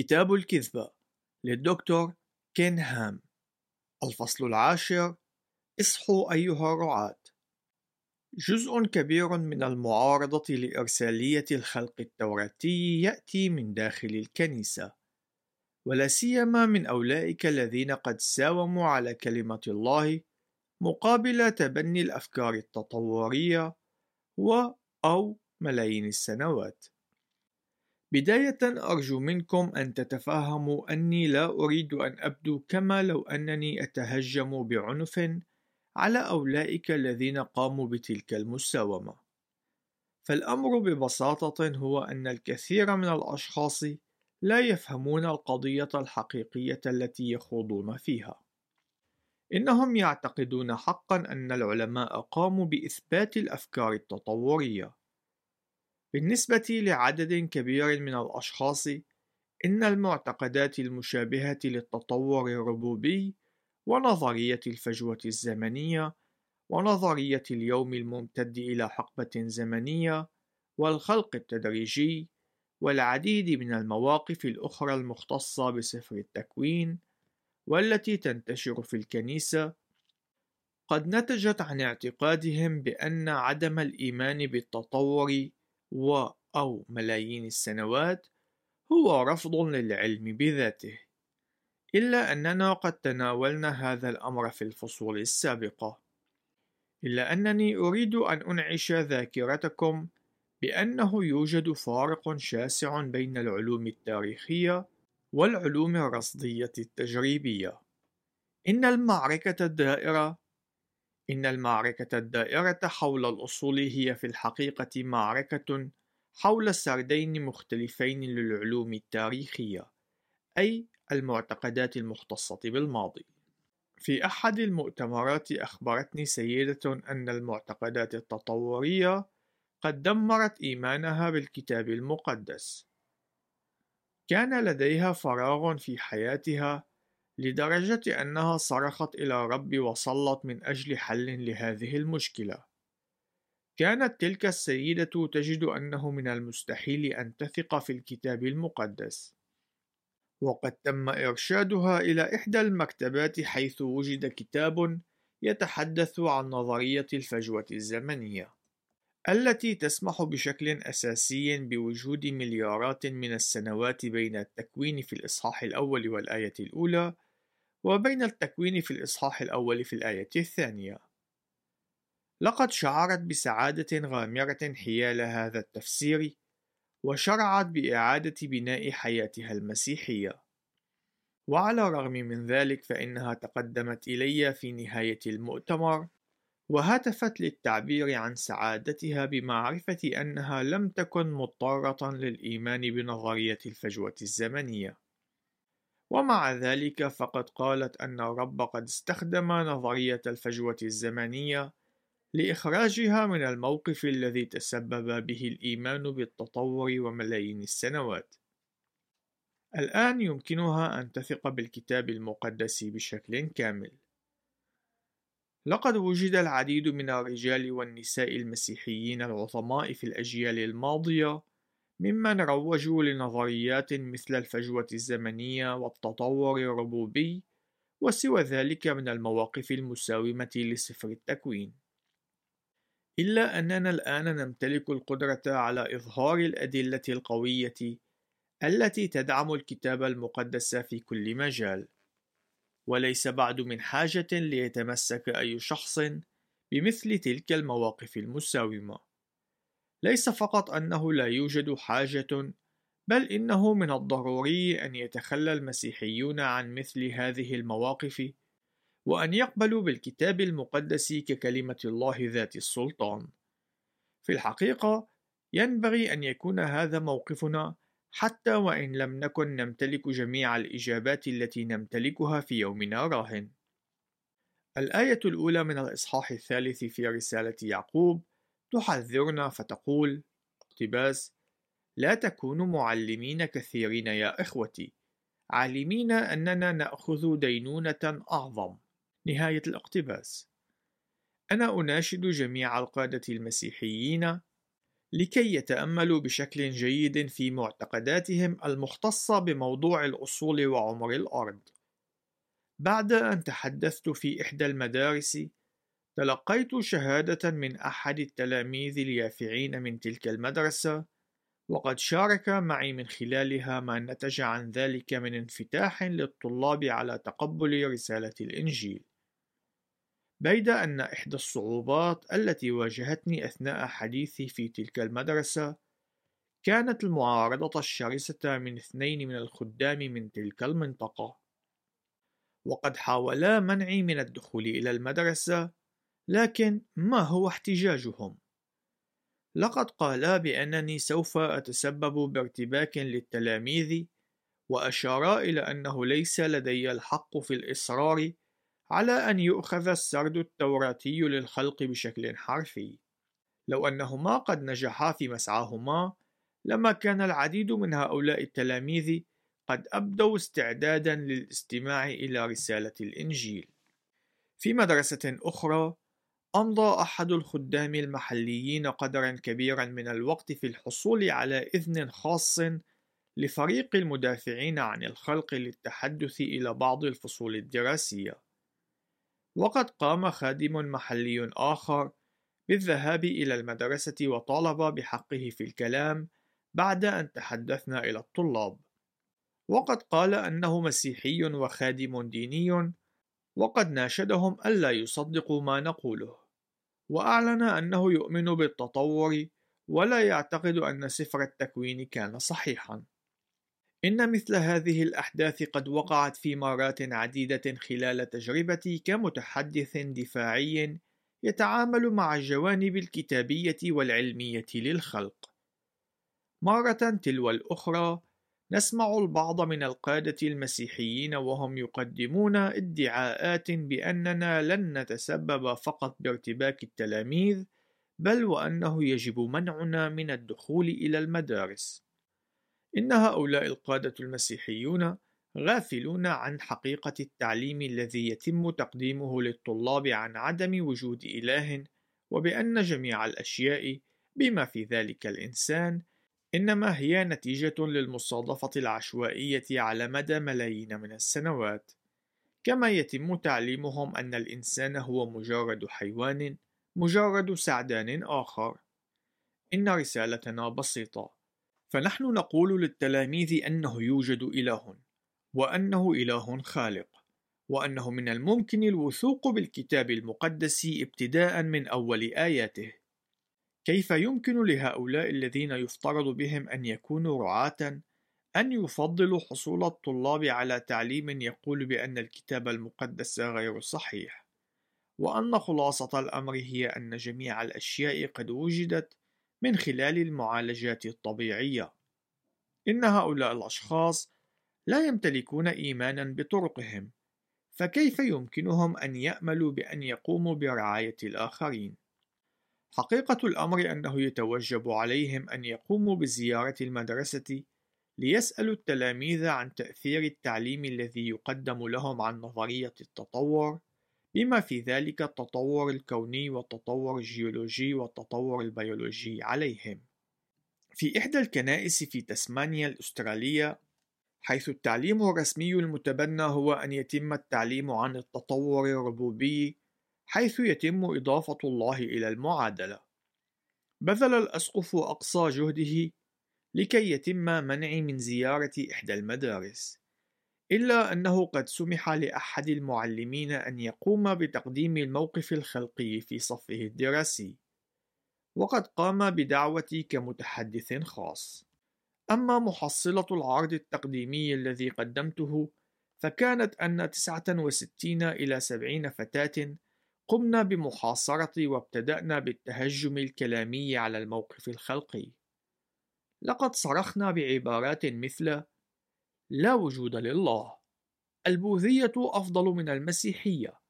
كتاب الكذبة للدكتور كين هام الفصل العاشر اصحوا أيها الرعاة. جزء كبير من المعارضة لإرسالية الخلق التوراتي يأتي من داخل الكنيسة ولا سيما من أولئك الذين قد ساوموا على كلمة الله مقابل تبني الأفكار التطورية و أو ملايين السنوات. بداية أرجو منكم أن تتفهموا أني لا أريد أن أبدو كما لو أنني أتهجم بعنف على أولئك الذين قاموا بتلك المساومة. فالأمر ببساطة هو أن الكثير من الأشخاص لا يفهمون القضية الحقيقية التي يخوضون فيها. إنهم يعتقدون حقا أن العلماء قاموا بإثبات الأفكار التطورية، بالنسبة لعدد كبير من الأشخاص، إن المعتقدات المشابهة للتطور الربوبي ونظرية الفجوة الزمنية ونظرية اليوم الممتد إلى حقبة زمنية والخلق التدريجي والعديد من المواقف الأخرى المختصة بسفر التكوين والتي تنتشر في الكنيسة. قد نتجت عن اعتقادهم بأن عدم الإيمان بالتطور و أو ملايين السنوات هو رفض للعلم بذاته إلا أننا قد تناولنا هذا الأمر في الفصول السابقة. إلا أنني أريد أن أنعش ذاكرتكم بأنه يوجد فارق شاسع بين العلوم التاريخية والعلوم الرصدية التجريبية. إن المعركة الدائرة إن المعركة الدائرة حول الأصول هي في الحقيقة معركة حول سردين مختلفين للعلوم التاريخية، أي المعتقدات المختصة بالماضي. في أحد المؤتمرات أخبرتني سيدة أن المعتقدات التطورية قد دمرت إيمانها بالكتاب المقدس. كان لديها فراغ في حياتها لدرجة أنها صرخت إلى رب وصلت من أجل حل لهذه المشكلة. كانت تلك السيدة تجد أنه من المستحيل أن تثق في الكتاب المقدس. وقد تم إرشادها إلى إحدى المكتبات حيث وجد كتاب يتحدث عن نظرية الفجوة الزمنية، التي تسمح بشكل أساسي بوجود مليارات من السنوات بين التكوين في الإصحاح الأول والآية الأولى وبين التكوين في الإصحاح الأول في الآية الثانية. لقد شعرت بسعادة غامرة حيال هذا التفسير، وشرعت بإعادة بناء حياتها المسيحية. وعلى الرغم من ذلك فإنها تقدمت إلي في نهاية المؤتمر وهتفت للتعبير عن سعادتها بمعرفة أنها لم تكن مضطرة للإيمان بنظرية الفجوة الزمنية. ومع ذلك فقد قالت أن الرب قد استخدم نظرية الفجوة الزمنية لإخراجها من الموقف الذي تسبب به الإيمان بالتطور وملايين السنوات. الآن يمكنها أن تثق بالكتاب المقدس بشكل كامل. لقد وجد العديد من الرجال والنساء المسيحيين العظماء في الأجيال الماضية ممن روجوا لنظريات مثل الفجوة الزمنية والتطور الربوبي وسوى ذلك من المواقف المساومة لسفر التكوين. إلا أننا الآن نمتلك القدرة على إظهار الأدلة القوية التي تدعم الكتاب المقدس في كل مجال، وليس بعد من حاجة ليتمسك أي شخص بمثل تلك المواقف المساومة. ليس فقط أنه لا يوجد حاجة بل إنه من الضروري أن يتخلى المسيحيون عن مثل هذه المواقف وأن يقبلوا بالكتاب المقدس ككلمة الله ذات السلطان. في الحقيقة، ينبغي أن يكون هذا موقفنا حتى وإن لم نكن نمتلك جميع الإجابات التي نمتلكها في يومنا راهن. الآية الأولى من الإصحاح الثالث في رسالة يعقوب تحذرنا فتقول اقتباس لا تكونوا معلمين كثيرين يا إخوتي. عالمين أننا نأخذ دينونة أعظم. نهاية الاقتباس. أنا أناشد جميع القادة المسيحيين لكي يتأملوا بشكل جيد في معتقداتهم المختصة بموضوع الأصول وعمر الأرض. بعد أن تحدثت في إحدى المدارس، تلقيت شهادة من أحد التلاميذ اليافعين من تلك المدرسة، وقد شارك معي من خلالها ما نتج عن ذلك من انفتاح للطلاب على تقبل رسالة الإنجيل. بيد أن إحدى الصعوبات التي واجهتني أثناء حديثي في تلك المدرسة كانت المعارضة الشرسة من اثنين من الخدام من تلك المنطقة وقد حاولا منعي من الدخول إلى المدرسة لكن ما هو احتجاجهم؟ لقد قالا بأنني سوف أتسبب بارتباك للتلاميذ وأشارا إلى أنه ليس لدي الحق في الإصرار على أن يؤخذ السرد التوراتي للخلق بشكل حرفي لو أنهما قد نجحا في مسعاهما لما كان العديد من هؤلاء التلاميذ قد أبدوا استعدادا للاستماع إلى رسالة الإنجيل في مدرسة أخرى أمضى أحد الخدام المحليين قدرا كبيرا من الوقت في الحصول على إذن خاص لفريق المدافعين عن الخلق للتحدث إلى بعض الفصول الدراسية. وقد قام خادم محلي آخر بالذهاب إلى المدرسة وطالب بحقه في الكلام بعد أن تحدثنا إلى الطلاب. وقد قال أنه مسيحي وخادم ديني وقد ناشدهم ألا يصدقوا ما نقوله. وأعلن أنه يؤمن بالتطور ولا يعتقد أن سفر التكوين كان صحيحا إن مثل هذه الأحداث قد وقعت في مرات عديدة خلال تجربتي كمتحدث دفاعي يتعامل مع الجوانب الكتابية والعلمية للخلق. مرة تلو الأخرى نسمع البعض من القادة المسيحيين وهم يقدمون ادعاءات بأننا لن نتسبب فقط بارتباك التلاميذ، بل وأنه يجب منعنا من الدخول إلى المدارس. إن هؤلاء القادة المسيحيون غافلون عن حقيقة التعليم الذي يتم تقديمه للطلاب عن عدم وجود إله وبأن جميع الأشياء بما في ذلك الإنسان إنما هي نتيجة للمصادفة العشوائية على مدى ملايين من السنوات. كما يتم تعليمهم أن الإنسان هو مجرد حيوان مجرد سعدان آخر. إن رسالتنا بسيطة. فنحن نقول للتلاميذ أنه يوجد إله وأنه إله خالق وأنه من الممكن الوثوق بالكتاب المقدس ابتداء من أول آياته. كيف يمكن لهؤلاء الذين يفترض بهم أن يكونوا رعاة أن يفضلوا حصول الطلاب على تعليم يقول بأن الكتاب المقدس غير صحيح وأن خلاصة الأمر هي أن جميع الأشياء قد وجدت من خلال المعالجات الطبيعية. إن هؤلاء الأشخاص لا يمتلكون إيمانا بطرقهم، فكيف يمكنهم أن يأملوا بأن يقوموا برعاية الآخرين؟ حقيقة الأمر أنه يتوجب عليهم أن يقوموا بزيارة المدرسة ليسألوا التلاميذ عن تأثير التعليم الذي يقدم لهم عن نظرية التطور بما في ذلك التطور الكوني والتطور الجيولوجي والتطور البيولوجي عليهم. في إحدى الكنائس في تسمانيا الأسترالية حيث التعليم الرسمي المتبنى هو أن يتم التعليم عن التطور الربوبي حيث يتم إضافة الله إلى المعادلة. بذل الأسقف أقصى جهده لكي يتم منعي من زيارة إحدى المدارس. إلا أنه قد سمح لأحد المعلمين أن يقوم بتقديم الموقف الخلقي في صفه الدراسي، وقد قام بدعوتي كمتحدث خاص. أما محصلة العرض التقديمي الذي قدمته فكانت أن 69 إلى 70 فتاة قمنا بمحاصرة وابتدأنا بالتهجم الكلامي على الموقف الخلقي. لقد صرخنا بعبارات مثل لا وجود لله. البوذية أفضل من المسيحية.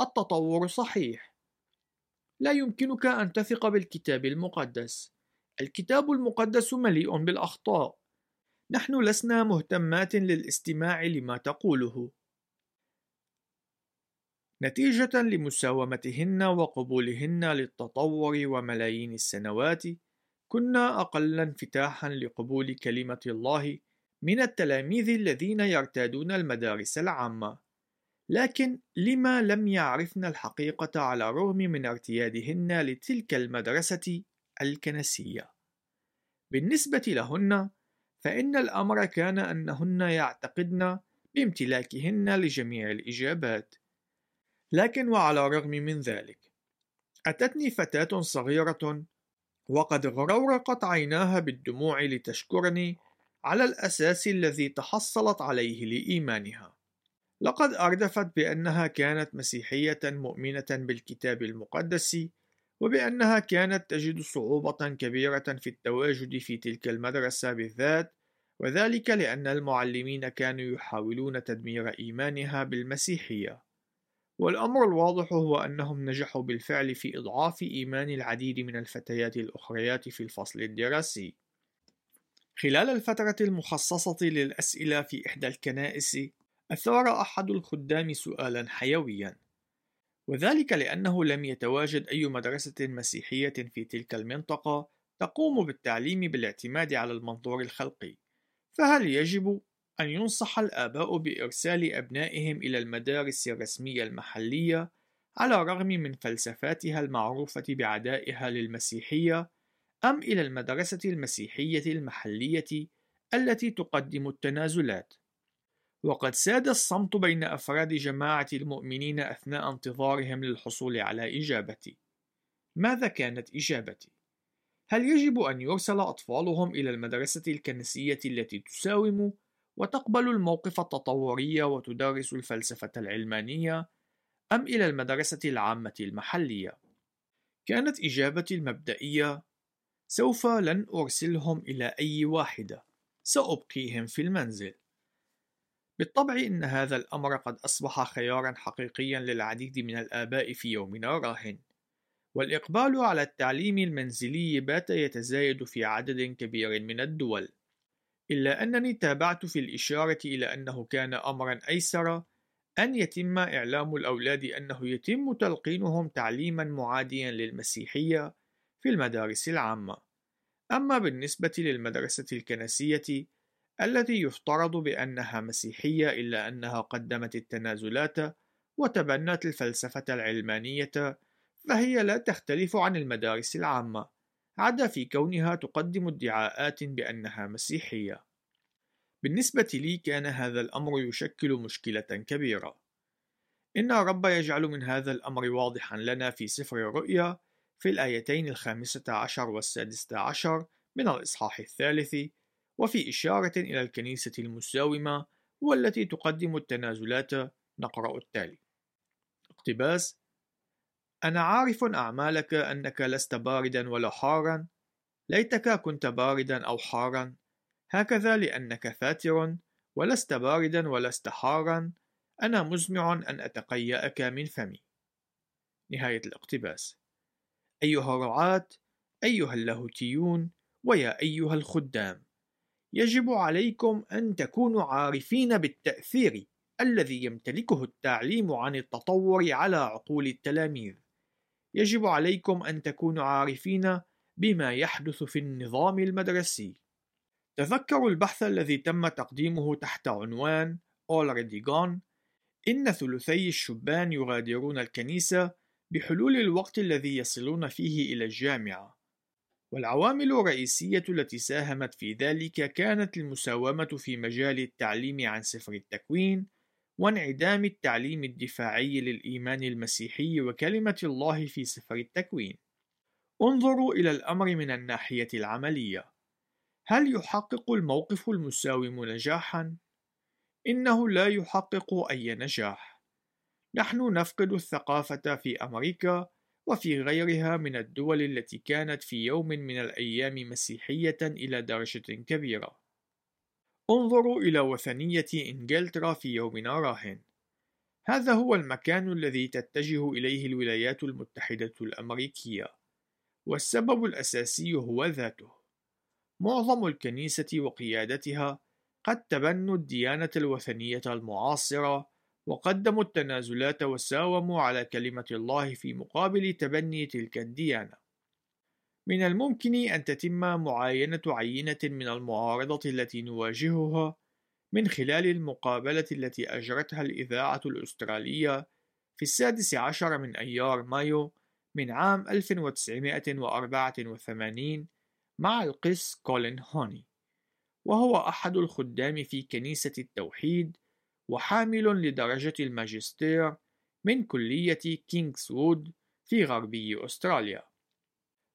التطور صحيح. لا يمكنك أن تثق بالكتاب المقدس. الكتاب المقدس مليء بالأخطاء. نحن لسنا مهتمات للاستماع لما تقوله. نتيجة لمساومتهن وقبولهن للتطور وملايين السنوات كنا أقل انفتاحا لقبول كلمة الله من التلاميذ الذين يرتادون المدارس العامة. لكن لما لم يعرفن الحقيقة على الرغم من ارتيادهن لتلك المدرسة الكنسية. بالنسبة لهن فإن الأمر كان أنهن يعتقدن بامتلاكهن لجميع الإجابات. لكن وعلى الرغم من ذلك أتتني فتاة صغيرة وقد غرورقت عيناها بالدموع لتشكرني على الأساس الذي تحصلت عليه لإيمانها. لقد أردفت بأنها كانت مسيحية مؤمنة بالكتاب المقدس وبأنها كانت تجد صعوبة كبيرة في التواجد في تلك المدرسة بالذات وذلك لأن المعلمين كانوا يحاولون تدمير إيمانها بالمسيحية. والأمر الواضح هو أنهم نجحوا بالفعل في إضعاف إيمان العديد من الفتيات الأخريات في الفصل الدراسي. خلال الفترة المخصصة للأسئلة في إحدى الكنائس أثار أحد الخدام سؤالا حيويا وذلك لأنه لم يتواجد أي مدرسة مسيحية في تلك المنطقة تقوم بالتعليم بالاعتماد على المنظور الخلقي فهل يجب أن ينصح الآباء بإرسال أبنائهم إلى المدارس الرسمية المحلية على الرغم من فلسفاتها المعروفة بعدائها للمسيحية أم إلى المدرسة المسيحية المحلية التي تقدم التنازلات؟ وقد ساد الصمت بين أفراد جماعة المؤمنين أثناء انتظارهم للحصول على إجابتي. ماذا كانت إجابتي؟ هل يجب أن يرسل أطفالهم إلى المدرسة الكنسية التي تساوم وتقبل الموقف التطوري وتدرس الفلسفة العلمانية أم إلى المدرسة العامة المحلية؟ كانت إجابتي المبدئية سوف لن أرسلهم إلى أي واحدة سأبقيهم في المنزل. بالطبع إن هذا الأمر قد أصبح خيارا حقيقيا للعديد من الآباء في يومنا الراهن. والإقبال على التعليم المنزلي بات يتزايد في عدد كبير من الدول. إلا أنني تابعت في الإشارة إلى أنه كان أمرا أيسر أن يتم إعلام الأولاد أنه يتم تلقينهم تعليما معاديا للمسيحية في المدارس العامة. أما بالنسبة للمدرسة الكنسية التي يفترض بأنها مسيحية إلا أنها قدمت التنازلات وتبنت الفلسفة العلمانية فهي لا تختلف عن المدارس العامة. عدا في كونها تقدم ادعاءات بأنها مسيحية. بالنسبة لي كان هذا الأمر يشكل مشكلة كبيرة. إن الرب يجعل من هذا الأمر واضحا لنا في سفر الرؤيا في الآيتين الخامسة عشر والسادسة عشر من الإصحاح الثالث وفي إشارة إلى الكنيسة المساومة والتي تقدم التنازلات نقرأ التالي. اقتباس أنا عارف أعمالك أنك لست باردا ولا حارا. ليتك كنت باردا أو حارا. هكذا لأنك فاتر ولست باردا ولست حارا. أنا مزمع أن أتقيأك من فمي. نهاية الاقتباس. أيها الرعاة أيها اللاهوتيون ويا أيها الخدام. يجب عليكم أن تكونوا عارفين بالتأثير الذي يمتلكه التعليم عن التطور على عقول التلاميذ. يجب عليكم أن تكونوا عارفين بما يحدث في النظام المدرسي. تذكروا البحث الذي تم تقديمه تحت عنوان Already Gone إن ثلثي الشبان يغادرون الكنيسة بحلول الوقت الذي يصلون فيه إلى الجامعة. والعوامل الرئيسية التي ساهمت في ذلك كانت المساومة في مجال التعليم عن سفر التكوين وانعدام التعليم الدفاعي للإيمان المسيحي وكلمة الله في سفر التكوين. انظروا إلى الأمر من الناحية العملية. هل يحقق الموقف المساوم نجاحًا؟ إنه لا يحقق أي نجاح. نحن نفقد الثقافة في أمريكا وفي غيرها من الدول التي كانت في يوم من الأيام مسيحية إلى درجة كبيرة. انظروا إلى وثنية إنجلترا في يومنا راهن. هذا هو المكان الذي تتجه إليه الولايات المتحدة الأمريكية، والسبب الأساسي هو ذاته. معظم الكنيسة وقيادتها قد تبنوا الديانة الوثنية المعاصرة وقدموا التنازلات وساوموا على كلمة الله في مقابل تبني تلك الديانة. من الممكن أن تتم معاينة عينة من المعارضة التي نواجهها من خلال المقابلة التي أجرتها الإذاعة الأسترالية في السادس عشر من أيار مايو من عام 1984 مع القس كولين هوني وهو أحد الخدام في كنيسة التوحيد وحامل لدرجة الماجستير من كلية كينغز وود في غربي أستراليا.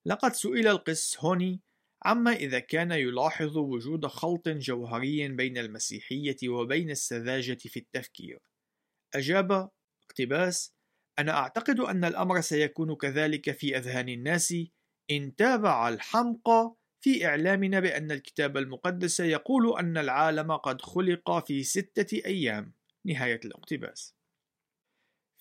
لقد سئل القس هوني عما إذا كان يلاحظ وجود خلط جوهري بين المسيحية وبين السذاجة في التفكير. أجاب اقتباس أنا أعتقد أن الأمر سيكون كذلك في أذهان الناس. إن تابع الحمقى في إعلامنا بأن الكتاب المقدس يقول أن العالم قد خلق في ستة أيام. نهاية الاقتباس.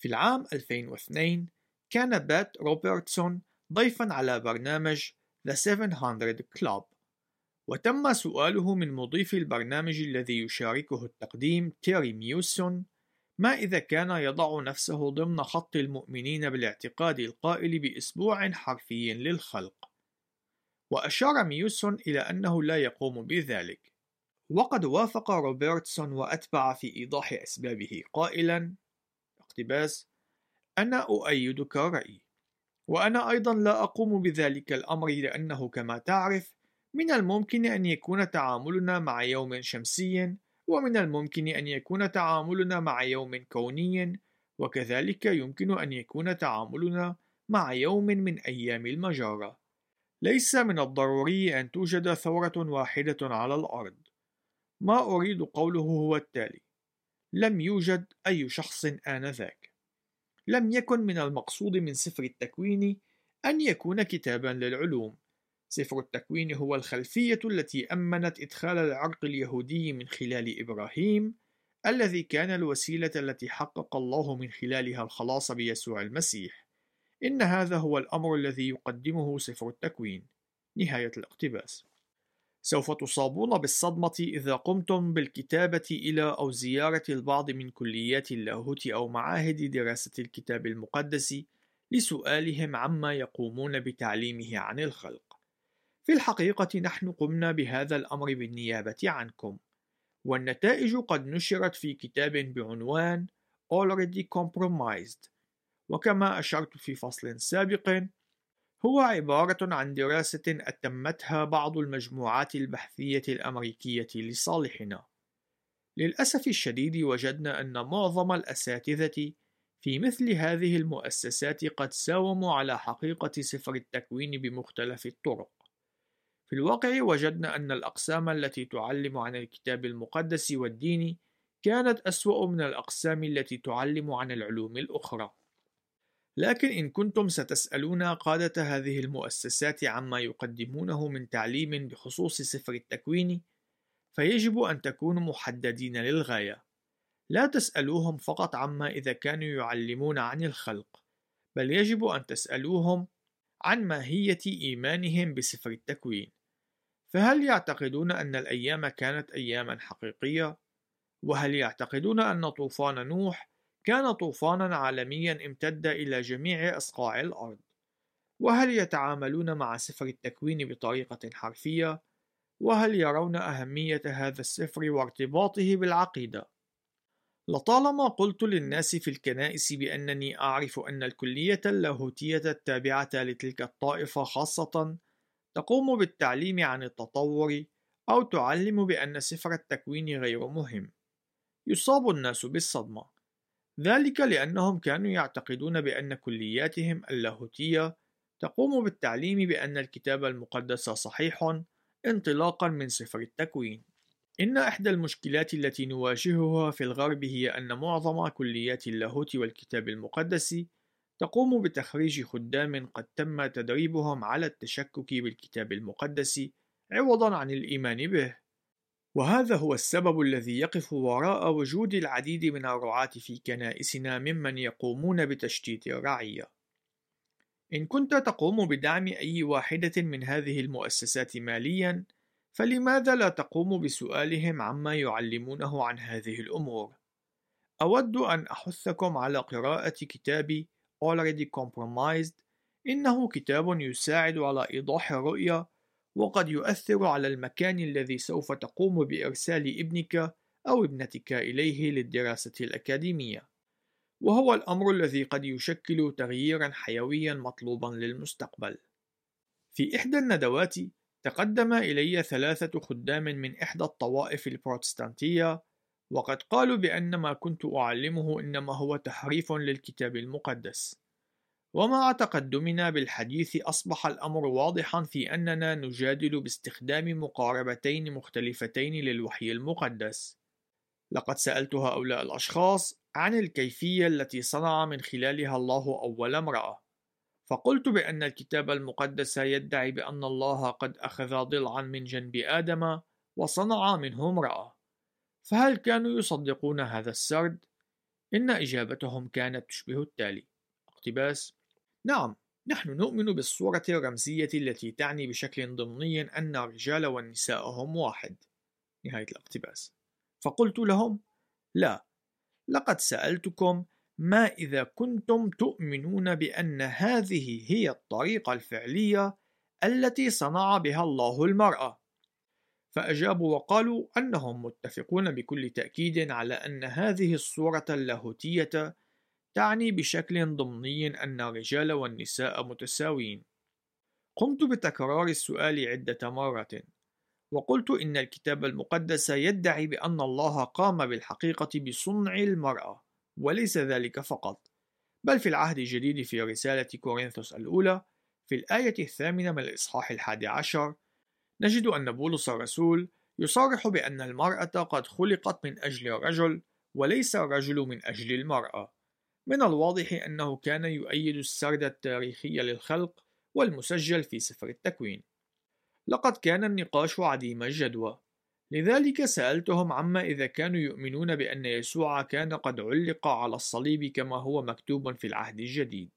في العام 2002 كان بات روبرتسون ضيفا على برنامج The 700 Club. وتم سؤاله من مضيف البرنامج الذي يشاركه التقديم تيري ميوسون ما إذا كان يضع نفسه ضمن خط المؤمنين بالاعتقاد القائل بأسبوع حرفي للخلق؟ وأشار ميوسون إلى أنه لا يقوم بذلك. وقد وافق روبرتسون وأتبع في إيضاح أسبابه قائلا اقتباس أنا أؤيدك رأيي. وأنا أيضا لا أقوم بذلك الأمر لأنه كما تعرف من الممكن أن يكون تعاملنا مع يوم شمسي ومن الممكن أن يكون تعاملنا مع يوم كوني وكذلك يمكن أن يكون تعاملنا مع يوم من أيام المجرة ليس من الضروري أن توجد ثورة واحدة على الأرض. ما أريد قوله هو التالي لم يوجد أي شخص آنذاك. لم يكن من المقصود من سفر التكوين أن يكون كتابا للعلوم. سفر التكوين هو الخلفية التي أمنت إدخال العرق اليهودي من خلال إبراهيم الذي كان الوسيلة التي حقق الله من خلالها الخلاص بيسوع المسيح. إن هذا هو الأمر الذي يقدمه سفر التكوين. نهاية الاقتباس. سوف تصابون بالصدمة إذا قمتم بالكتابة إلى أو زيارة البعض من كليات اللاهوت أو معاهد دراسة الكتاب المقدس لسؤالهم عما يقومون بتعليمه عن الخلق. في الحقيقة نحن قمنا بهذا الأمر بالنيابة عنكم، والنتائج قد نشرت في كتاب بعنوان Already Compromised، وكما أشرت في فصل سابق، هو عبارة عن دراسة أتمتها بعض المجموعات البحثية الأمريكية لصالحنا. للأسف الشديد وجدنا أن معظم الأساتذة في مثل هذه المؤسسات قد ساوموا على حقيقة سفر التكوين بمختلف الطرق. في الواقع وجدنا أن الأقسام التي تعلم عن الكتاب المقدس والدين كانت أسوأ من الأقسام التي تعلم عن العلوم الأخرى. لكن إن كنتم ستسألون قادة هذه المؤسسات عما يقدمونه من تعليم بخصوص سفر التكوين، فيجب أن تكونوا محددين للغاية. لا تسألوهم فقط عما إذا كانوا يعلمون عن الخلق، بل يجب أن تسألوهم عن ماهية إيمانهم بسفر التكوين. فهل يعتقدون أن الأيام كانت أياما حقيقية؟ وهل يعتقدون أن طوفان نوح كان طوفانا عالميا امتد إلى جميع أصقاع الأرض وهل يتعاملون مع سفر التكوين بطريقة حرفية؟ وهل يرون أهمية هذا السفر وارتباطه بالعقيدة؟ لطالما قلت للناس في الكنائس بأنني أعرف أن الكلية اللاهوتية التابعة لتلك الطائفة خاصة تقوم بالتعليم عن التطور أو تعلم بأن سفر التكوين غير مهم. يصاب الناس بالصدمة ذلك لأنهم كانوا يعتقدون بأن كلياتهم اللاهوتية تقوم بالتعليم بأن الكتاب المقدس صحيح انطلاقا من سفر التكوين. إن إحدى المشكلات التي نواجهها في الغرب هي أن معظم كليات اللاهوت والكتاب المقدس تقوم بتخريج خدام قد تم تدريبهم على التشكك بالكتاب المقدس عوضا عن الإيمان به. وهذا هو السبب الذي يقف وراء وجود العديد من الرعاة في كنائسنا ممن يقومون بتشتيت الرعية. إن كنت تقوم بدعم أي واحدة من هذه المؤسسات ماليًا، فلماذا لا تقوم بسؤالهم عما يعلمونه عن هذه الأمور؟ أود أن أحثكم على قراءة كتاب Already Compromised إنه كتاب يساعد على إيضاح الرؤية وقد يؤثر على المكان الذي سوف تقوم بإرسال ابنك أو ابنتك إليه للدراسة الأكاديمية. وهو الأمر الذي قد يشكل تغييرا حيويا مطلوبا للمستقبل. في إحدى الندوات تقدم إلي ثلاثة خدام من إحدى الطوائف البروتستانتية وقد قالوا بأن ما كنت أعلمه إنما هو تحريف للكتاب المقدس. ومع تقدمنا بالحديث أصبح الأمر واضحا في أننا نجادل باستخدام مقاربتين مختلفتين للوحي المقدس. لقد سألت هؤلاء الأشخاص عن الكيفية التي صنع من خلالها الله أول امرأة. فقلت بأن الكتاب المقدس يدعي بأن الله قد أخذ ضلعا من جنب آدم وصنع منه امرأة. فهل كانوا يصدقون هذا السرد؟ إن إجابتهم كانت تشبه التالي. اقتباس نعم نحن نؤمن بالصورة الرمزية التي تعني بشكل ضمني أن الرجال والنساء هم واحد. نهاية الاقتباس. فقلت لهم لا لقد سألتكم ما إذا كنتم تؤمنون بأن هذه هي الطريقة الفعلية التي صنع بها الله المرأة. فأجابوا وقالوا أنهم متفقون بكل تأكيد على أن هذه الصورة اللاهوتية تعني بشكل ضمني أن الرجال والنساء متساويين. قمت بتكرار السؤال عدة مرات، وقلت إن الكتاب المقدس يدعي بأن الله قام بالحقيقة بصنع المرأة، وليس ذلك فقط، بل في العهد الجديد في رسالة كورنثوس الأولى في الآية الثامنة من الإصحاح الحادي عشر نجد أن بولس الرسول يصرح بأن المرأة قد خلقت من أجل الرجل وليس الرجل من أجل المرأة من الواضح أنه كان يؤيد السرد التاريخي للخلق والمسجل في سفر التكوين. لقد كان النقاش عديم الجدوى. لذلك سألتهم عما إذا كانوا يؤمنون بأن يسوع كان قد علق على الصليب كما هو مكتوب في العهد الجديد.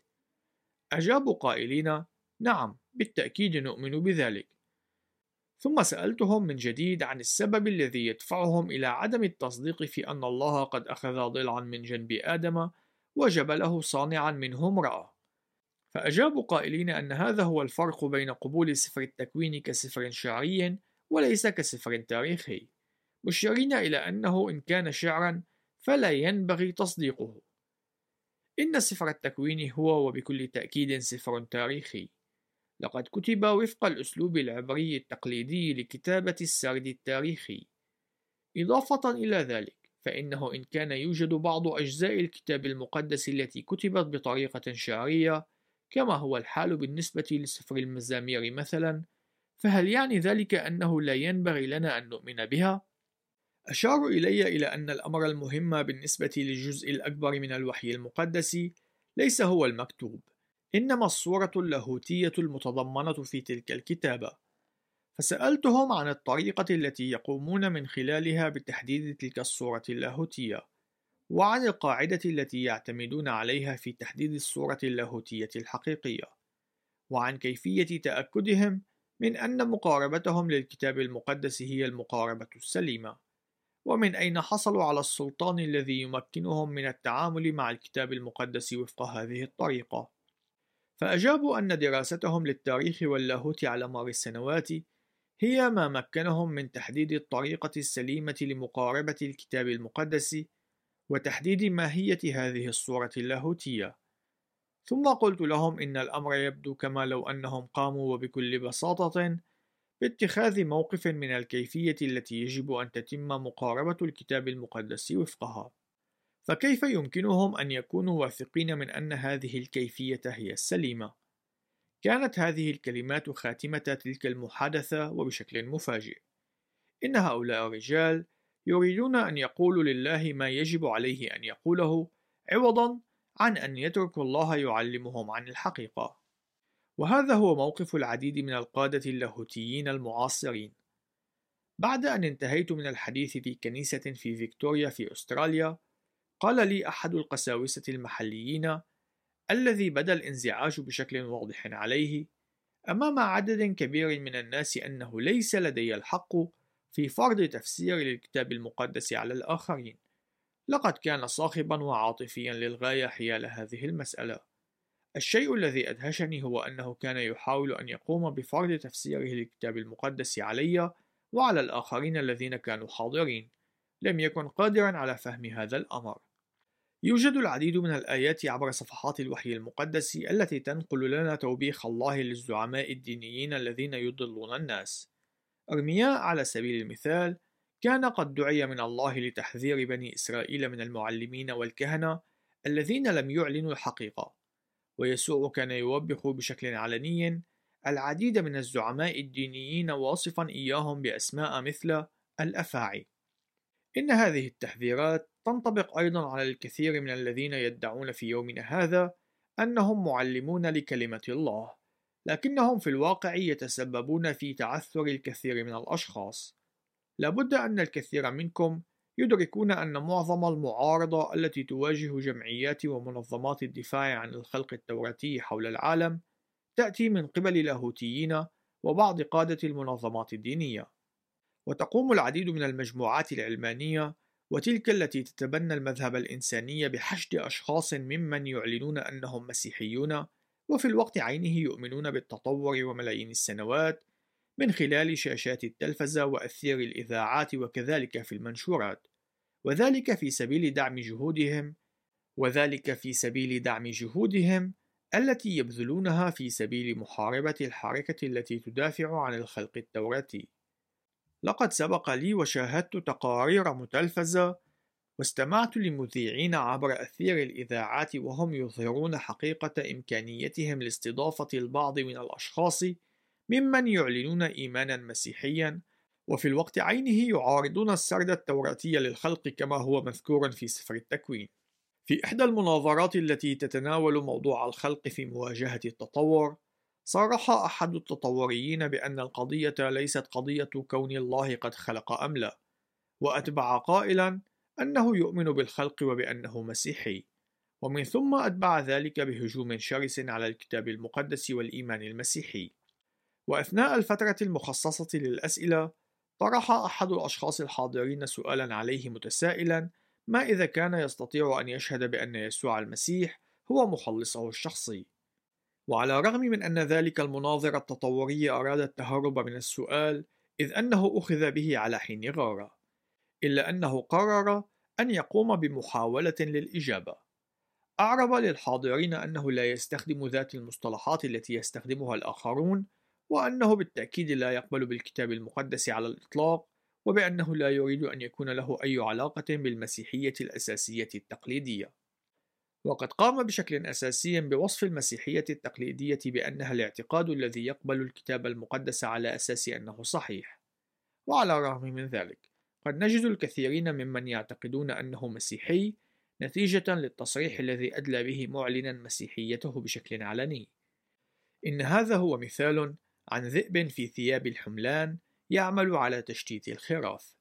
أجابوا قائلين نعم بالتأكيد نؤمن بذلك. ثم سألتهم من جديد عن السبب الذي يدفعهم إلى عدم التصديق في أن الله قد أخذ ضلعا من جنب آدم وجبله صانعا منه امرأة. فأجابوا قائلين أن هذا هو الفرق بين قبول سفر التكوين كسفر شعري وليس كسفر تاريخي. مشيرين إلى أنه إن كان شعرا فلا ينبغي تصديقه. إن سفر التكوين هو وبكل تأكيد سفر تاريخي. لقد كتب وفق الأسلوب العبري التقليدي لكتابة السرد التاريخي. إضافة إلى ذلك فإنه إن كان يوجد بعض أجزاء الكتاب المقدس التي كتبت بطريقة شعرية كما هو الحال بالنسبة لسفر المزامير مثلا فهل يعني ذلك أنه لا ينبغي لنا أن نؤمن بها؟ أشار إلي إلى أن الأمر المهم بالنسبة للجزء الأكبر من الوحي المقدس ليس هو المكتوب إنما الصورة اللاهوتية المتضمنة في تلك الكتابة فسألتهم عن الطريقة التي يقومون من خلالها بتحديد تلك الصورة اللاهوتية وعن القاعدة التي يعتمدون عليها في تحديد الصورة اللاهوتية الحقيقية وعن كيفية تأكدهم من أن مقاربتهم للكتاب المقدس هي المقاربة السليمة ومن أين حصلوا على السلطان الذي يمكنهم من التعامل مع الكتاب المقدس وفق هذه الطريقة. فأجابوا أن دراستهم للتاريخ واللاهوت على مر السنوات هي ما مكنهم من تحديد الطريقة السليمة لمقاربة الكتاب المقدس وتحديد ماهية هذه الصورة اللاهوتية. ثم قلت لهم إن الأمر يبدو كما لو أنهم قاموا وبكل بساطة باتخاذ موقف من الكيفية التي يجب أن تتم مقاربة الكتاب المقدس وفقها. فكيف يمكنهم أن يكونوا واثقين من أن هذه الكيفية هي السليمة؟ كانت هذه الكلمات خاتمة تلك المحادثة وبشكل مفاجئ. إن هؤلاء الرجال يريدون أن يقولوا لله ما يجب عليه أن يقوله عوضا عن أن يتركوا الله يعلمهم عن الحقيقة. وهذا هو موقف العديد من القادة اللاهوتيين المعاصرين. بعد أن انتهيت من الحديث في كنيسة في فيكتوريا في أستراليا، قال لي أحد القساوسة المحليين الذي بدا الانزعاج بشكل واضح عليه أمام عدد كبير من الناس أنه ليس لدي الحق في فرض تفسير للكتاب المقدس على الآخرين. لقد كان صاخبا وعاطفيا للغاية حيال هذه المسألة. الشيء الذي أدهشني هو أنه كان يحاول أن يقوم بفرض تفسيره للكتاب المقدس علي وعلى الآخرين الذين كانوا حاضرين لم يكن قادرا على فهم هذا الأمر يوجد العديد من الآيات عبر صفحات الوحي المقدس التي تنقل لنا توبيخ الله للزعماء الدينيين الذين يضلون الناس. أرمياء على سبيل المثال كان قد دعي من الله لتحذير بني إسرائيل من المعلمين والكهنة الذين لم يعلنوا الحقيقة، ويسوع كان يوبخ بشكل علني العديد من الزعماء الدينيين واصفا إياهم بأسماء مثل الأفاعي. إن هذه التحذيرات تنطبق أيضا على الكثير من الذين يدعون في يومنا هذا أنهم معلمون لكلمة الله، لكنهم في الواقع يتسببون في تعثر الكثير من الأشخاص. لابد أن الكثير منكم يدركون أن معظم المعارضة التي تواجه جمعيات ومنظمات الدفاع عن الخلق التوراتي حول العالم تأتي من قبل اللاهوتيين وبعض قادة المنظمات الدينية. وتقوم العديد من المجموعات العلمانية وتلك التي تتبنى المذهب الإنساني بحشد أشخاص ممن يعلنون أنهم مسيحيون وفي الوقت عينه يؤمنون بالتطور وملايين السنوات من خلال شاشات التلفزة وأثير الإذاعات وكذلك في المنشورات. وذلك في سبيل دعم جهودهم وذلك في سبيل دعم جهودهم التي يبذلونها في سبيل محاربة الحركة التي تدافع عن الخلق التوراتي. لقد سبق لي وشاهدت تقارير متلفزة واستمعت لمذيعين عبر أثير الإذاعات وهم يظهرون حقيقة إمكانيتهم لاستضافة البعض من الأشخاص ممن يعلنون إيمانا مسيحيا وفي الوقت عينه يعارضون السرد التوراتي للخلق كما هو مذكور في سفر التكوين. في إحدى المناظرات التي تتناول موضوع الخلق في مواجهة التطور صرح أحد التطوريين بأن القضية ليست قضية كون الله قد خلق أم لا، وأتبع قائلا أنه يؤمن بالخلق وبأنه مسيحي، ومن ثم أتبع ذلك بهجوم شرس على الكتاب المقدس والإيمان المسيحي. وأثناء الفترة المخصصة للأسئلة، طرح أحد الأشخاص الحاضرين سؤالا عليه متسائلا: ما إذا كان يستطيع أن يشهد بأن يسوع المسيح هو مخلصه الشخصي؟ وعلى الرغم من أن ذلك المناظر التطوري أراد التهرب من السؤال إذ أنه أخذ به على حين غارة إلا أنه قرر أن يقوم بمحاولة للإجابة. أعرب للحاضرين أنه لا يستخدم ذات المصطلحات التي يستخدمها الآخرون وأنه بالتأكيد لا يقبل بالكتاب المقدس على الإطلاق وبأنه لا يريد أن يكون له أي علاقة بالمسيحية الأساسية التقليدية. وقد قام بشكل أساسي بوصف المسيحية التقليدية بأنها الاعتقاد الذي يقبل الكتاب المقدس على أساس أنه صحيح. وعلى الرغم من ذلك قد نجد الكثيرين ممن يعتقدون أنه مسيحي نتيجة للتصريح الذي أدلى به معلنا مسيحيته بشكل علني. إن هذا هو مثال عن ذئب في ثياب الحملان يعمل على تشتيت الخراف.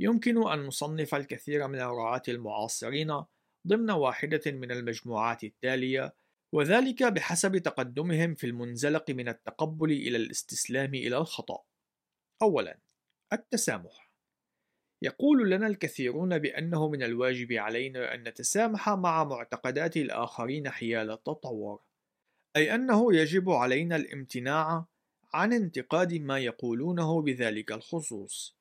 يمكن أن نصنف الكثير من الرعاة المعاصرين ضمن واحدة من المجموعات التالية وذلك بحسب تقدمهم في المنزلق من التقبل إلى الاستسلام إلى الخطأ. أولاً: التسامح. يقول لنا الكثيرون بأنه من الواجب علينا أن نتسامح مع معتقدات الآخرين حيال التطور، أي أنه يجب علينا الامتناع عن انتقاد ما يقولونه بذلك الخصوص،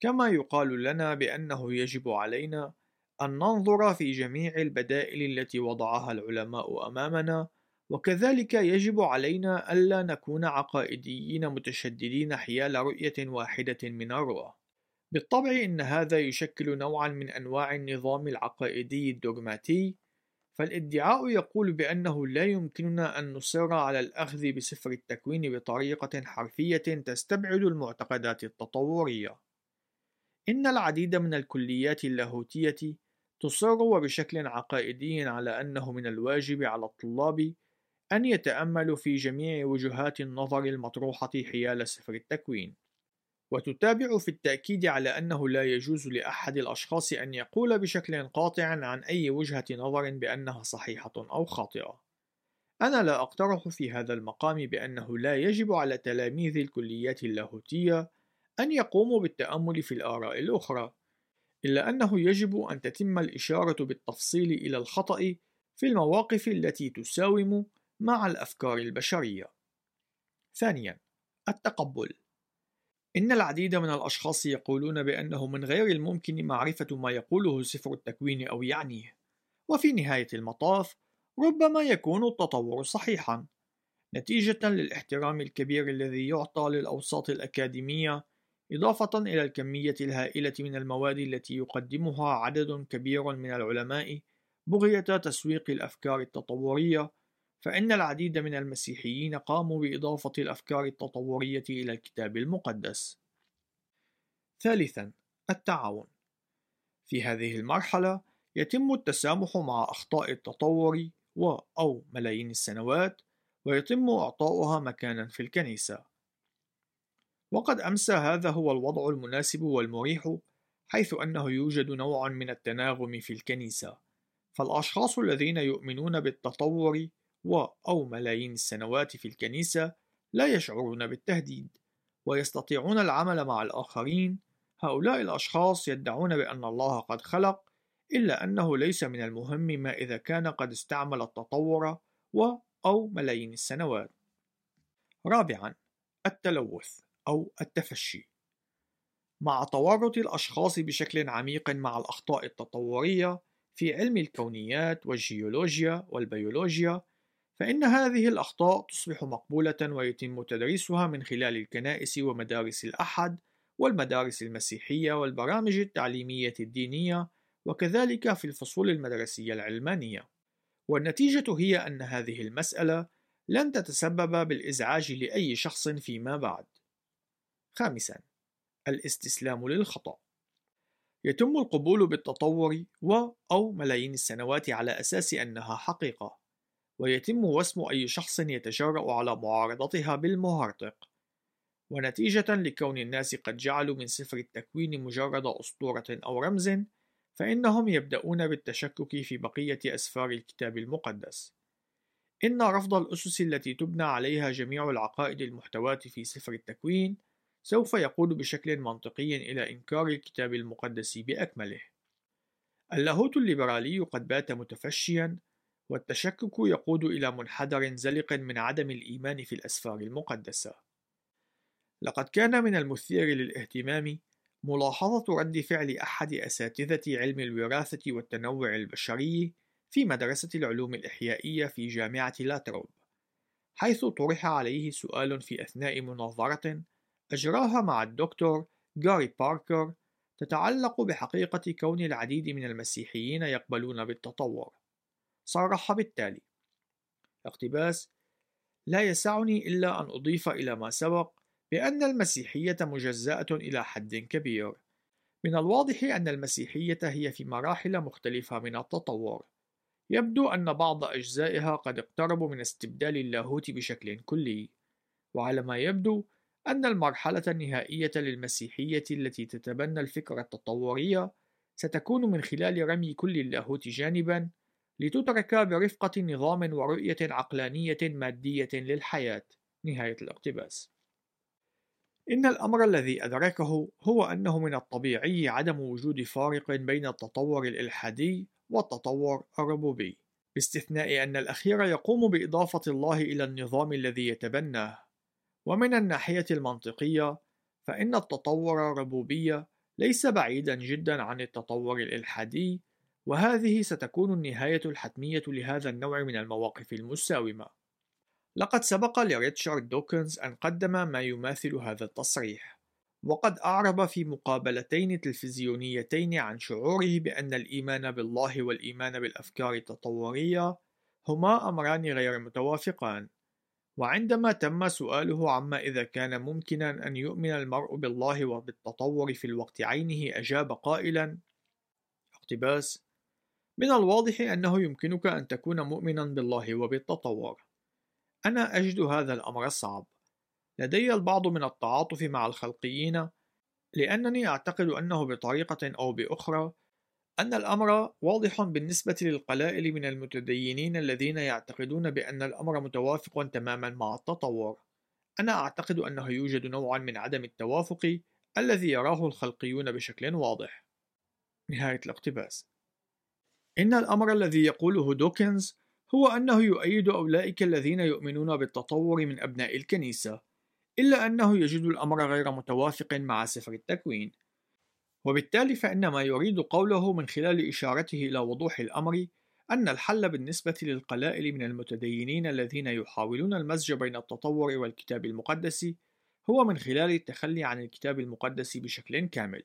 كما يقال لنا بأنه يجب علينا أن ننظر في جميع البدائل التي وضعها العلماء أمامنا وكذلك يجب علينا ألا نكون عقائديين متشددين حيال رؤية واحدة من الرؤى. بالطبع إن هذا يشكل نوعا من أنواع النظام العقائدي الدوغماتي، فالادعاء يقول بأنه لا يمكننا أن نصر على الأخذ بسفر التكوين بطريقة حرفية تستبعد المعتقدات التطورية. إن العديد من الكليات اللاهوتية تصر وبشكل عقائدي على أنه من الواجب على الطلاب أن يتأملوا في جميع وجهات النظر المطروحة حيال سفر التكوين، وتتابع في التأكيد على أنه لا يجوز لأحد الأشخاص أن يقول بشكل قاطع عن أي وجهة نظر بأنها صحيحة أو خاطئة. أنا لا أقترح في هذا المقام بأنه لا يجب على تلاميذ الكليات اللاهوتية أن يقوموا بالتأمل في الآراء الأخرى، إلا أنه يجب أن تتم الإشارة بالتفصيل إلى الخطأ في المواقف التي تساوم مع الأفكار البشرية. ثانياً، التقبل. إن العديد من الأشخاص يقولون بأنه من غير الممكن معرفة ما يقوله سفر التكوين أو يعنيه، وفي نهاية المطاف، ربما يكون التطور صحيحاً، نتيجة للاحترام الكبير الذي يعطى للأوساط الأكاديمية إضافة إلى الكمية الهائلة من المواد التي يقدمها عدد كبير من العلماء بغية تسويق الأفكار التطورية، فإن العديد من المسيحيين قاموا بإضافة الأفكار التطورية إلى الكتاب المقدس. ثالثاً: التعاون. في هذه المرحلة، يتم التسامح مع أخطاء التطور و أو ملايين السنوات، ويتم إعطاؤها مكانًا في الكنيسة. وقد أمسى هذا هو الوضع المناسب والمريح حيث أنه يوجد نوع من التناغم في الكنيسة. فالأشخاص الذين يؤمنون بالتطور و أو ملايين السنوات في الكنيسة لا يشعرون بالتهديد ويستطيعون العمل مع الآخرين. هؤلاء الأشخاص يدعون بأن الله قد خلق إلا أنه ليس من المهم ما إذا كان قد استعمل التطور و أو ملايين السنوات. رابعا التلوث. أو التفشي. مع تورط الأشخاص بشكل عميق مع الأخطاء التطورية في علم الكونيات والجيولوجيا والبيولوجيا فإن هذه الأخطاء تصبح مقبولة ويتم تدريسها من خلال الكنائس ومدارس الأحد والمدارس المسيحية والبرامج التعليمية الدينية وكذلك في الفصول المدرسية العلمانية. والنتيجة هي أن هذه المسألة لن تتسبب بالإزعاج لأي شخص فيما بعد. خامسا الاستسلام للخطأ. يتم القبول بالتطور و أو ملايين السنوات على أساس أنها حقيقة ويتم وسم أي شخص يتجرأ على معارضتها بالمهرطق. ونتيجة لكون الناس قد جعلوا من سفر التكوين مجرد أسطورة أو رمز فإنهم يبدأون بالتشكك في بقية أسفار الكتاب المقدس. إن رفض الأسس التي تبنى عليها جميع العقائد المحتواة في سفر التكوين سوف يقود بشكل منطقي إلى إنكار الكتاب المقدس بأكمله. اللاهوت الليبرالي قد بات متفشيا، والتشكك يقود إلى منحدر زلق من عدم الإيمان في الأسفار المقدسة. لقد كان من المثير للاهتمام ملاحظة رد فعل أحد أساتذة علم الوراثة والتنوع البشري في مدرسة العلوم الإحيائية في جامعة لاتروب، حيث طرح عليه سؤال في أثناء مناظرة أجراها مع الدكتور جاري باركر تتعلق بحقيقة كون العديد من المسيحيين يقبلون بالتطور. صرح بالتالي: اقتباس: لا يسعني إلا أن أضيف إلى ما سبق بأن المسيحية مجزأة إلى حد كبير. من الواضح أن المسيحية هي في مراحل مختلفة من التطور. يبدو أن بعض أجزائها قد اقتربوا من استبدال اللاهوت بشكل كلي، وعلى ما يبدو أن المرحلة النهائية للمسيحية التي تتبنى الفكرة التطورية ستكون من خلال رمي كل اللاهوت جانبًا لتترك برفقة نظام ورؤية عقلانية مادية للحياة. نهاية الاقتباس. إن الأمر الذي أدركه هو أنه من الطبيعي عدم وجود فارق بين التطور الإلحادي والتطور الربوبي، باستثناء أن الأخير يقوم بإضافة الله إلى النظام الذي يتبناه، ومن الناحية المنطقية فإن التطور الربوبي ليس بعيدا جدا عن التطور الإلحادي وهذه ستكون النهاية الحتمية لهذا النوع من المواقف المساومة. لقد سبق لريتشارد دوكنز أن قدم ما يماثل هذا التصريح وقد أعرب في مقابلتين تلفزيونيتين عن شعوره بأن الإيمان بالله والإيمان بالأفكار التطورية هما أمران غير متوافقان. وعندما تم سؤاله عما إذا كان ممكنا أن يؤمن المرء بالله وبالتطور في الوقت عينه أجاب قائلا اقتباس. من الواضح أنه يمكنك أن تكون مؤمنا بالله وبالتطور. أنا أجد هذا الأمر صعب. لدي البعض من التعاطف مع الخلقيين لأنني أعتقد أنه بطريقة أو بأخرى أن الأمر واضح بالنسبة للقلائل من المتدينين الذين يعتقدون بأن الأمر متوافق تماما مع التطور. أنا أعتقد أنه يوجد نوع من عدم التوافق الذي يراه الخلقيون بشكل واضح. نهاية الاقتباس. إن الأمر الذي يقوله دوكنز هو أنه يؤيد أولئك الذين يؤمنون بالتطور من أبناء الكنيسة إلا أنه يجد الأمر غير متوافق مع سفر التكوين وبالتالي فإن ما يريد قوله من خلال إشارته إلى وضوح الأمر أن الحل بالنسبة للقلائل من المتدينين الذين يحاولون المزج بين التطور والكتاب المقدس هو من خلال التخلي عن الكتاب المقدس بشكل كامل.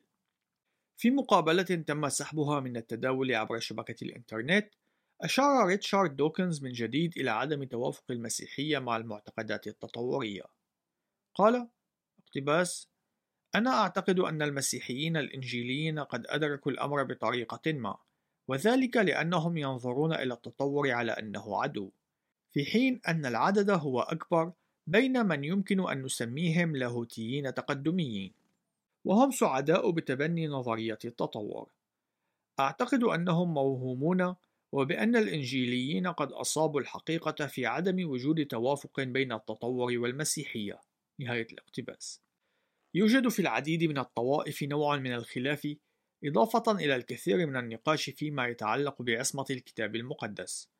في مقابلة تم سحبها من التداول عبر شبكة الإنترنت، أشار ريتشارد دوكنز من جديد إلى عدم توافق المسيحية مع المعتقدات التطورية. قال: اقتباس: أنا أعتقد أن المسيحيين الإنجيليين قد أدركوا الأمر بطريقة ما، وذلك لأنهم ينظرون إلى التطور على أنه عدو، في حين أن العدد هو أكبر بين من يمكن أن نسميهم لاهوتيين تقدميين، وهم سعداء بتبني نظرية التطور. أعتقد أنهم موهومون وبأن الإنجيليين قد أصابوا الحقيقة في عدم وجود توافق بين التطور والمسيحية. نهاية الاقتباس. يوجد في العديد من الطوائف نوع من الخلاف إضافة إلى الكثير من النقاش فيما يتعلق بعصمة الكتاب المقدس.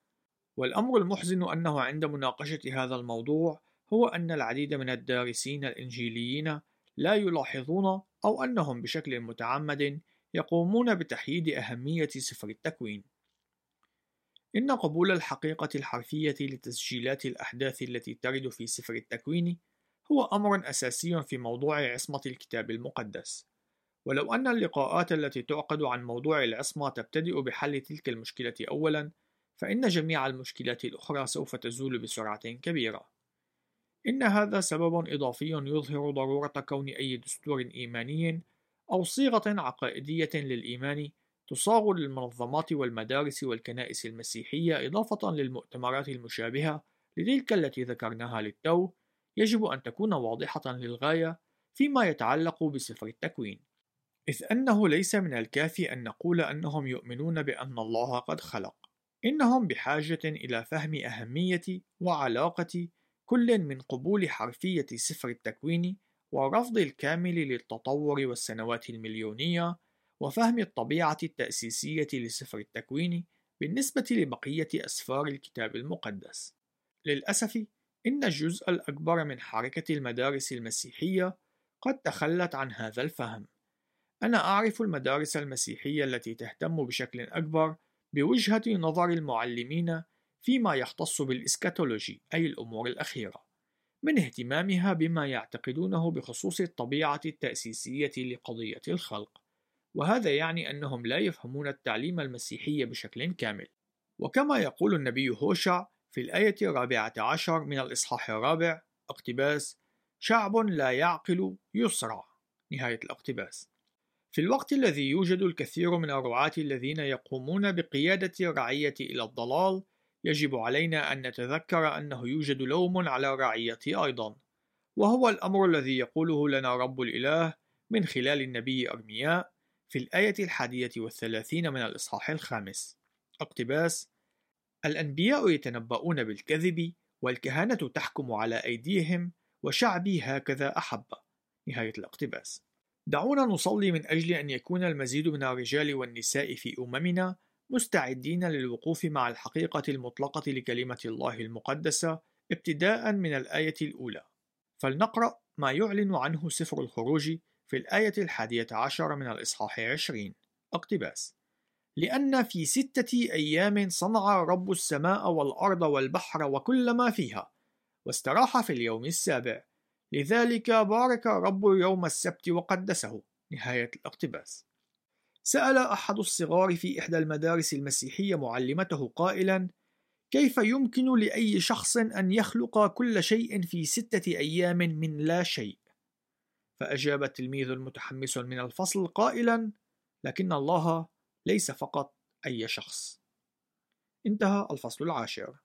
والأمر المحزن أنه عند مناقشة هذا الموضوع هو أن العديد من الدارسين الإنجيليين لا يلاحظون أو أنهم بشكل متعمد يقومون بتحييد أهمية سفر التكوين. إن قبول الحقيقة الحرفية لتسجيلات الأحداث التي ترد في سفر التكوين هو أمر أساسي في موضوع عصمة الكتاب المقدس. ولو أن اللقاءات التي تعقد عن موضوع العصمة تبتدئ بحل تلك المشكلة أولاً، فإن جميع المشكلات الأخرى سوف تزول بسرعة كبيرة. إن هذا سبب إضافي يظهر ضرورة كون أي دستور إيماني أو صيغة عقائدية للإيمان تصاغ للمنظمات والمدارس والكنائس المسيحية إضافة للمؤتمرات المشابهة لتلك التي ذكرناها للتو يجب أن تكون واضحة للغاية فيما يتعلق بسفر التكوين إذ أنه ليس من الكافي أن نقول أنهم يؤمنون بأن الله قد خلق إنهم بحاجة إلى فهم أهمية وعلاقة كل من قبول حرفية سفر التكوين ورفض الكامل للتطور والسنوات المليونية وفهم الطبيعة التأسيسية لسفر التكوين بالنسبة لبقية أسفار الكتاب المقدس. للأسف، إن الجزء الأكبر من حركة المدارس المسيحية قد تخلت عن هذا الفهم. أنا أعرف المدارس المسيحية التي تهتم بشكل أكبر بوجهة نظر المعلمين فيما يختص بالإسكاتولوجي أي الأمور الأخيرة من اهتمامها بما يعتقدونه بخصوص الطبيعة التأسيسية لقضية الخلق وهذا يعني أنهم لا يفهمون التعليم المسيحي بشكل كامل وكما يقول النبي هوشع في الآية الرابعة عشر من الإصحاح الرابع اقتباس شعب لا يعقل يسرع نهاية الاقتباس. في الوقت الذي يوجد الكثير من الرعاة الذين يقومون بقيادة الرعية إلى الضلال يجب علينا أن نتذكر أنه يوجد لوم على الرعية أيضا وهو الأمر الذي يقوله لنا رب الإله من خلال النبي أرمياء في الآية الحادية والثلاثين من الإصحاح الخامس. اقتباس الأنبياء يتنبؤون بالكذب والكهنة تحكم على أيديهم وشعبي هكذا أحب. نهاية الاقتباس. دعونا نصلي من أجل أن يكون المزيد من الرجال والنساء في أممنا مستعدين للوقوف مع الحقيقة المطلقة لكلمة الله المقدسة ابتداء من الآية الأولى. فلنقرأ ما يعلن عنه سفر الخروج في الآية الحادية عشر من الإصحاح عشرين. اقتباس. لأن في ستة أيام صنع رب السماء والأرض والبحر وكل ما فيها واستراح في اليوم السابع. لذلك بارك رب يوم السبت وقدسه. نهاية الاقتباس. سأل أحد الصغار في إحدى المدارس المسيحية معلمته قائلا كيف يمكن لأي شخص أن يخلق كل شيء في ستة أيام من لا شيء؟ فأجاب التلميذ المتحمس من الفصل قائلا لكن الله ليس فقط أي شخص. انتهى الفصل العاشر.